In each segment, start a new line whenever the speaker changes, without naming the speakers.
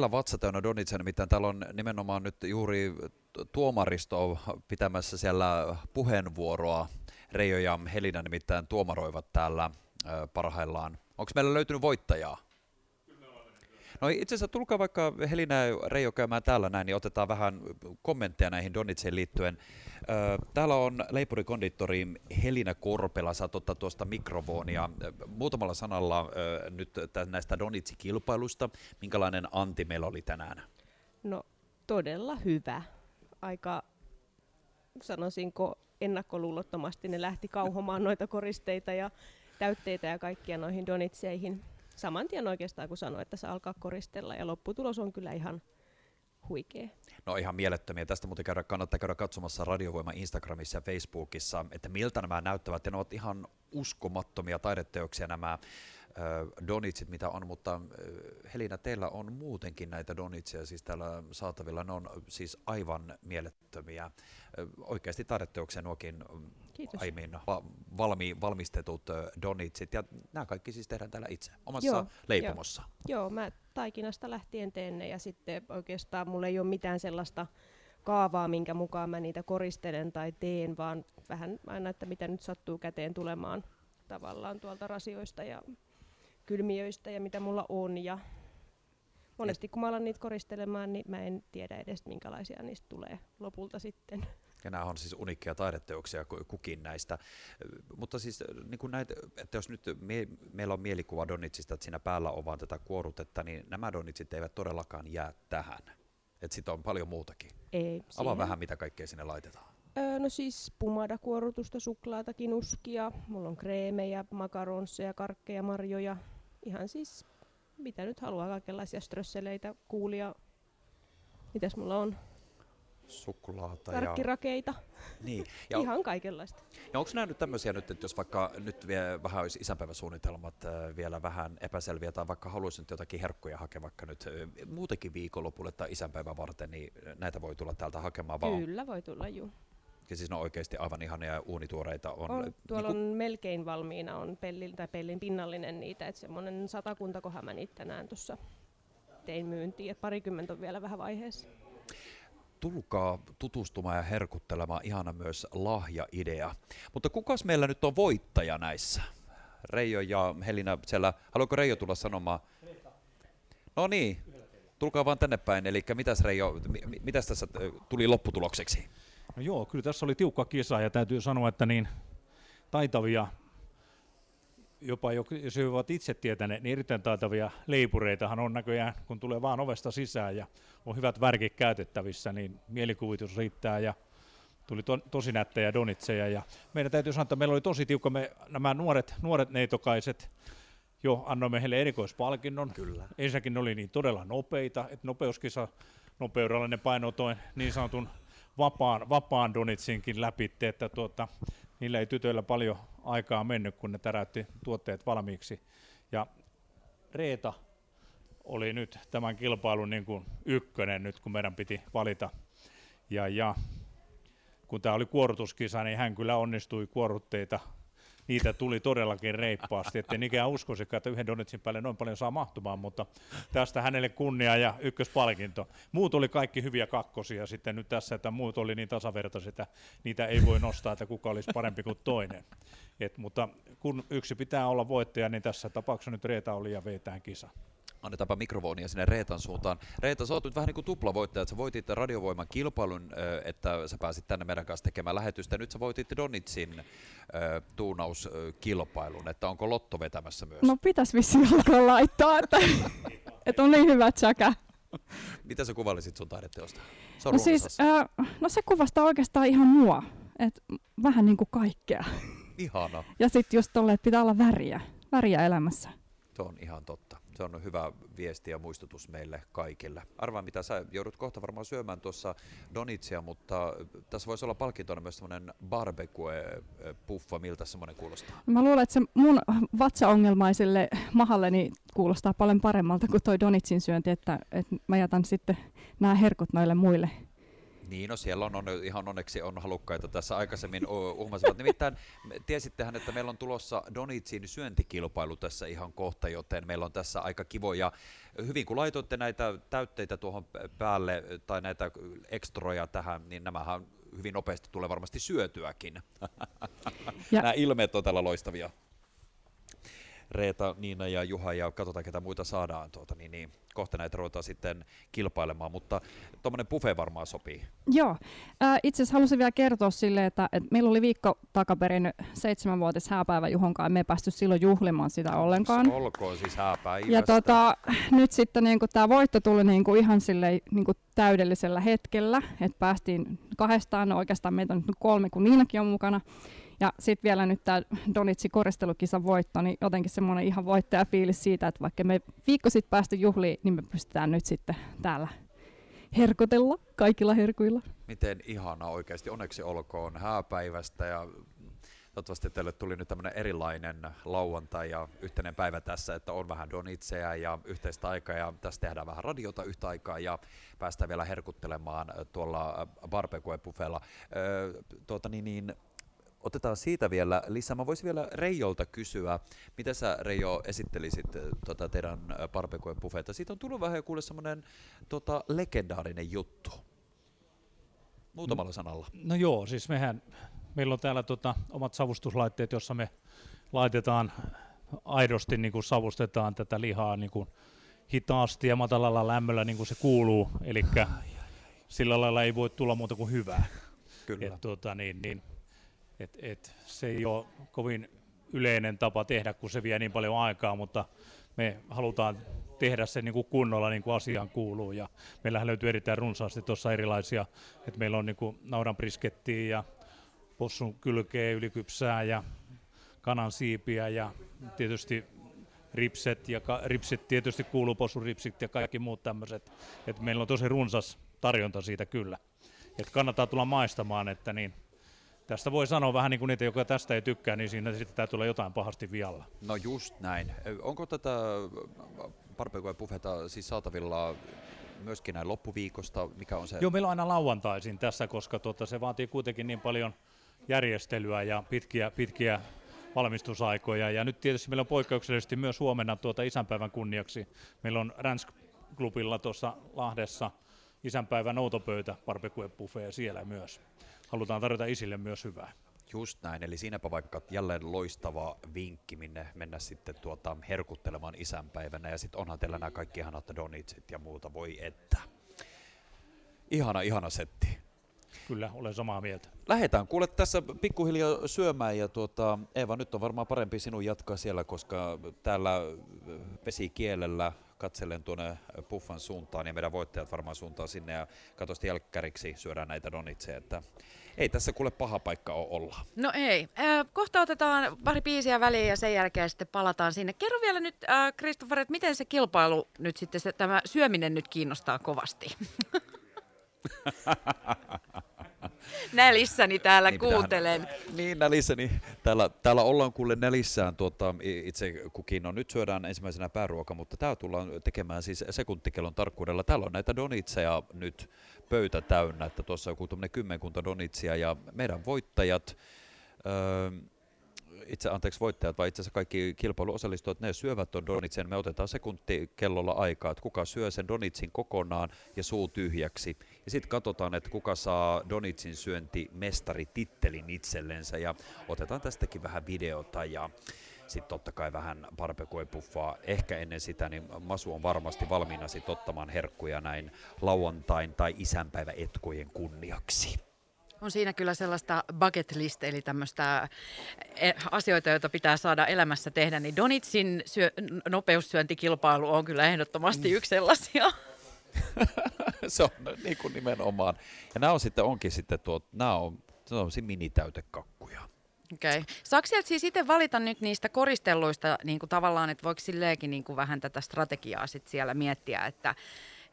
Täällä vatsa täynnä Donitsen, nimittäin täällä on nimenomaan nyt juuri tuomaristo pitämässä siellä puheenvuoroa. Reijo ja Helina nimittäin tuomaroivat täällä parhaillaan. Onko meillä löytynyt voittajaa? No itse asiassa tulkaa vaikka Helina ja Reijo käymään täällä näin, niin otetaan vähän kommentteja näihin Donitseen liittyen. Täällä on leipurikonditori Helina Korpela, saat ottaa tuosta mikrofonia. Muutamalla sanalla nyt näistä Donitsi-kilpailusta. Minkälainen anti meillä oli tänään?
No todella hyvä. Aika sanoisinko ennakkoluulottomasti ne lähti kauhomaan noita koristeita ja täytteitä ja kaikkia noihin donitseihin saman tien oikeastaan, kun sanoi, että se alkaa koristella, ja lopputulos on kyllä ihan huikea.
No ihan mielettömiä. Tästä muuten käydä, kannattaa käydä katsomassa Radiovoima Instagramissa ja Facebookissa, että miltä nämä näyttävät, ja ne ovat ihan uskomattomia taideteoksia nämä donitsit, mitä on, mutta Helina, teillä on muutenkin näitä donitseja siis täällä saatavilla, ne on siis aivan mielettömiä. Oikeasti taideteoksia nuokin Kiitos. aiemmin valmi, valmistetut donitsit, ja nämä kaikki siis tehdään täällä itse, omassa joo, leipomossa.
Joo. joo, mä taikinasta lähtien teen ne, ja sitten oikeastaan mulla ei ole mitään sellaista kaavaa, minkä mukaan mä niitä koristelen tai teen, vaan vähän aina, että mitä nyt sattuu käteen tulemaan tavallaan tuolta rasioista ja kylmiöistä ja mitä mulla on. Ja monesti kun mä alan niitä koristelemaan, niin mä en tiedä edes minkälaisia niistä tulee lopulta sitten.
Ja nämä on siis unikkeja taideteoksia kukin näistä. Mutta siis niin kuin näitä, että jos nyt me, meillä on mielikuva Donitsista, että siinä päällä on vaan tätä kuorutetta, niin nämä Donitsit eivät todellakaan jää tähän. Että sitä on paljon muutakin.
Ei.
Avaa vähän, mitä kaikkea sinne laitetaan.
Öö, no siis pumadakuorutusta, suklaata, kinuskia, mulla on kreemejä, makaronsseja, karkkeja, marjoja, ihan siis mitä nyt haluaa, kaikenlaisia strösseleitä, kuulia. Mitäs mulla on?
Suklaata
Karkkirakeita.
ja... Niin.
Ja Ihan kaikenlaista.
Ja onko nämä nyt tämmöisiä nyt, että jos vaikka nyt vielä vähän olisi isänpäiväsuunnitelmat äh, vielä vähän epäselviä, tai vaikka haluaisin nyt jotakin herkkuja hakea vaikka nyt äh, muutenkin viikonlopulle tai isänpäivän varten, niin näitä voi tulla täältä hakemaan
vaan? Kyllä voi tulla, juu.
Ja siis ne on oikeasti aivan ihania uunituoreita.
On, on tuolla niin on melkein valmiina, on pellin tai pellin pinnallinen niitä, että semmoinen satakuntakohan mä niitä tänään tuossa tein myyntiin, että parikymmentä on vielä vähän vaiheessa.
Tulkaa tutustumaan ja herkuttelemaan, ihana myös lahja-idea. Mutta kukas meillä nyt on voittaja näissä? Reijo ja Helina siellä. Haluatko Reijo tulla sanomaan? No niin, tulkaa vaan tänne päin. Eli mitäs Reijo, mitäs tässä tuli lopputulokseksi?
No joo, kyllä tässä oli tiukka kisa ja täytyy sanoa, että niin taitavia, jopa jos he ovat itse tietäneet, niin erittäin taitavia leipureitahan on näköjään, kun tulee vaan ovesta sisään ja on hyvät värkit käytettävissä, niin mielikuvitus riittää ja tuli to, tosi nättejä donitseja. Ja meidän täytyy sanoa, että meillä oli tosi tiukka, me, nämä nuoret, nuoret neitokaiset, jo annoimme heille erikoispalkinnon.
Kyllä.
Ensinnäkin ne oli niin todella nopeita, että nopeuskisa nopeudella ne painotoin niin sanotun vapaan, vapaan Donitsinkin läpi, että tuota, niillä ei tytöillä paljon aikaa mennyt, kun ne täräytti tuotteet valmiiksi. Ja Reeta oli nyt tämän kilpailun niin kuin ykkönen nyt, kun meidän piti valita. Ja, ja kun tämä oli kuorutuskisa, niin hän kyllä onnistui kuorutteita niitä tuli todellakin reippaasti, ettei ikään uskoisikaan, että yhden Donetsin päälle noin paljon saa mahtumaan, mutta tästä hänelle kunnia ja ykköspalkinto. Muut oli kaikki hyviä kakkosia sitten nyt tässä, että muut oli niin tasavertaisia, että niitä ei voi nostaa, että kuka olisi parempi kuin toinen. Et, mutta kun yksi pitää olla voittaja, niin tässä tapauksessa nyt Reeta oli ja veetään kisa
annetaanpa mikrofonia sinne Reetan suuntaan. Reeta, sä oot nyt vähän niin kuin tuplavoittaja, että sä voitit radiovoiman kilpailun, että sä pääsit tänne meidän kanssa tekemään lähetystä. Nyt sä voitit Donitsin tuunauskilpailun, että onko Lotto vetämässä myös?
No pitäisi vissiin alkaa laittaa, että, että on niin hyvä tsäkä.
Mitä sä kuvailisit sun taideteosta?
Se no siis, äh, no se kuvastaa oikeastaan ihan mua, että vähän niin kuin kaikkea.
Ihana.
Ja sitten just tolle, että pitää olla väriä, väriä elämässä.
Se on ihan totta. Se on hyvä viesti ja muistutus meille kaikille. Arvaa mitä sä joudut kohta varmaan syömään tuossa donitsia, mutta tässä voisi olla palkintona myös semmoinen barbecue-puffa. Miltä semmoinen kuulostaa?
Mä luulen, että se mun vatsaongelmaiselle mahalleni kuulostaa paljon paremmalta kuin toi donitsin syönti, että, että mä jätän sitten nämä herkut noille muille
Niin, no siellä on, on ihan onneksi on halukkaita tässä aikaisemmin uhmasivat. Nimittäin tiesittehän, että meillä on tulossa Donitsin syöntikilpailu tässä ihan kohta, joten meillä on tässä aika kivoja. Hyvin kun laitoitte näitä täytteitä tuohon päälle tai näitä ekstroja tähän, niin nämähän hyvin nopeasti tulee varmasti syötyäkin. Ja. Nämä ilmeet on tällä loistavia. Reeta, Niina ja Juha ja katsotaan ketä muita saadaan. Tuota, niin, niin, kohta näitä ruvetaan sitten kilpailemaan, mutta tuommoinen pufe varmaan sopii.
Joo. Äh, itse asiassa halusin vielä kertoa sille, että, että meillä oli viikko takaperin seitsemänvuotis hääpäivä Juhonkaan, me ei päästy silloin juhlimaan sitä ollenkaan.
Olkoon siis hääpäivästä.
Ja tota, nyt sitten niin tämä voitto tuli niin kuin ihan sille niin kuin täydellisellä hetkellä, että päästiin kahdestaan, no oikeastaan meitä on nyt kolme, kun Niinakin on mukana. Ja sitten vielä nyt tämä Donitsi koristelukisan voitto, niin jotenkin semmoinen ihan voittajafiilis siitä, että vaikka me viikko sitten päästy juhliin, niin me pystytään nyt sitten täällä herkotella kaikilla herkuilla.
Miten ihana oikeasti, onneksi olkoon hääpäivästä ja toivottavasti teille tuli nyt tämmöinen erilainen lauantai ja yhteinen päivä tässä, että on vähän donitseja ja yhteistä aikaa ja tässä tehdään vähän radiota yhtä aikaa ja päästään vielä herkuttelemaan tuolla barbecue-buffella. Öö, tuota, niin, niin, otetaan siitä vielä lisää. Mä voisin vielä Reijolta kysyä, mitä sä Reijo esittelisit tota, teidän barbecue buffetta? Siitä on tullut vähän kuule semmoinen tota, legendaarinen juttu. Muutamalla sanalla.
No joo, siis mehän, meillä on täällä tota, omat savustuslaitteet, jossa me laitetaan aidosti niin kuin savustetaan tätä lihaa niin kuin hitaasti ja matalalla lämmöllä niin kuin se kuuluu, eli sillä lailla ei voi tulla muuta kuin hyvää.
Kyllä. Et,
tuota, niin, niin, et, et, se ei ole kovin yleinen tapa tehdä, kun se vie niin paljon aikaa, mutta me halutaan tehdä se niin kuin kunnolla niin kuin asiaan kuuluu. Ja meillähän löytyy erittäin runsaasti tuossa erilaisia, että meillä on niin kuin naudan briskettiä ja possun kylkeä ylikypsää ja kanan siipiä ja tietysti ripset ja ka- ripsit tietysti kuuluu possun ripsit ja kaikki muut tämmöiset. että meillä on tosi runsas tarjonta siitä kyllä. että kannattaa tulla maistamaan, että niin Tästä voi sanoa vähän niin kuin niitä, joka tästä ei tykkää, niin siinä sitten täytyy olla jotain pahasti vialla.
No just näin. Onko tätä barbecue buffeta siis saatavilla myöskin näin loppuviikosta? Mikä on se?
Joo, meillä on aina lauantaisin tässä, koska tuota, se vaatii kuitenkin niin paljon järjestelyä ja pitkiä, pitkiä valmistusaikoja. Ja nyt tietysti meillä on poikkeuksellisesti myös huomenna tuota isänpäivän kunniaksi. Meillä on Ransk klubilla tuossa Lahdessa isänpäivän noutopöytä barbecue buffet siellä myös halutaan tarjota isille myös hyvää.
Just näin, eli siinäpä vaikka jälleen loistava vinkki, minne mennä sitten tuota herkuttelemaan isänpäivänä, ja sitten onhan teillä nämä kaikki ihanat donitsit ja muuta, voi että. Ihana, ihana setti.
Kyllä, olen samaa mieltä.
Lähdetään kuule tässä pikkuhiljaa syömään ja tuota, Eeva, nyt on varmaan parempi sinun jatkaa siellä, koska täällä vesikielellä katselen tuonne Puffan suuntaan ja meidän voittajat varmaan suuntaan sinne ja katsosti jälkkäriksi syödään näitä donitseja, että ei tässä kuule paha paikka ole olla.
No ei. Äh, kohta otetaan pari biisiä väliin ja sen jälkeen sitten palataan sinne. Kerro vielä nyt, äh, Christopher, että miten se kilpailu nyt sitten, se, tämä syöminen nyt kiinnostaa kovasti. nälissäni täällä niin kuuntelen.
Pitää, niin, nälissäni. Täällä, täällä ollaan kuule nälissään tuota, itse kukin. No nyt syödään ensimmäisenä pääruoka, mutta tämä tullaan tekemään siis sekuntikellon tarkkuudella. Täällä on näitä donitseja nyt pöytä täynnä, että tuossa on joku kymmenkunta donitsia ja meidän voittajat, öö, itse anteeksi voittajat, vai itse asiassa kaikki kilpailuosallistujat, ne syövät tuon donitsen. Me otetaan sekunti kellolla aikaa, että kuka syö sen donitsin kokonaan ja suu tyhjäksi. Ja sitten katsotaan, että kuka saa donitsin syönti mestari tittelin itsellensä ja otetaan tästäkin vähän videota ja sitten totta kai vähän barbecue-puffaa. Ehkä ennen sitä, niin Masu on varmasti valmiina sitten ottamaan herkkuja näin lauantain tai isänpäiväetkojen kunniaksi.
On siinä kyllä sellaista bucket list, eli tämmöistä eh, asioita, joita pitää saada elämässä tehdä, niin Donitsin syö, nopeussyöntikilpailu on kyllä ehdottomasti yksi sellaisia.
se on niin kuin nimenomaan. Ja nämä on sitten, onkin sitten tuo, nämä on sellaisia minitäytekakkuja.
Okei. Okay. Saako sieltä siis itse valita nyt niistä koristelluista niin kuin tavallaan, että voiko silleenkin niin kuin vähän tätä strategiaa sit siellä miettiä, että,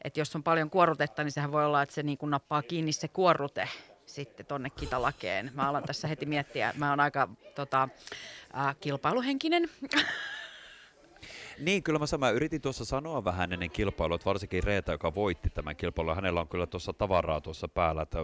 että jos on paljon kuorrutetta, niin sehän voi olla, että se niin kuin nappaa kiinni se kuorrute sitten tonne kitalakeen. Mä alan tässä heti miettiä, mä oon aika tota, äh, kilpailuhenkinen.
Niin, kyllä mä, mä yritin tuossa sanoa vähän ennen kilpailua, että varsinkin Reeta, joka voitti tämän kilpailun, hänellä on kyllä tuossa tavaraa tuossa päällä, että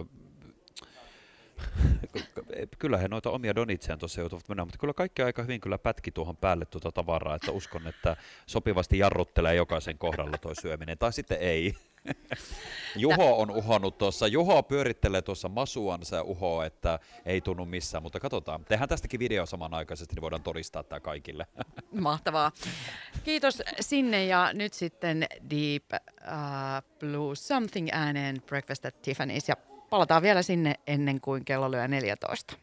kyllä he noita omia donitseja tuossa joutuvat mennä, mutta kyllä kaikki aika hyvin kyllä pätki tuohon päälle tuota tavaraa, että uskon, että sopivasti jarruttelee jokaisen kohdalla tuo syöminen, tai sitten ei. Juho on uhonnut tuossa, Juho pyörittelee tuossa masuansa ja uho, että ei tunnu missään, mutta katsotaan. Tehdään tästäkin video samanaikaisesti, niin voidaan todistaa tämä kaikille.
Mahtavaa. Kiitos sinne ja nyt sitten Deep uh, Blue Something ääneen Breakfast at Tiffany's ja palataan vielä sinne ennen kuin kello lyö 14.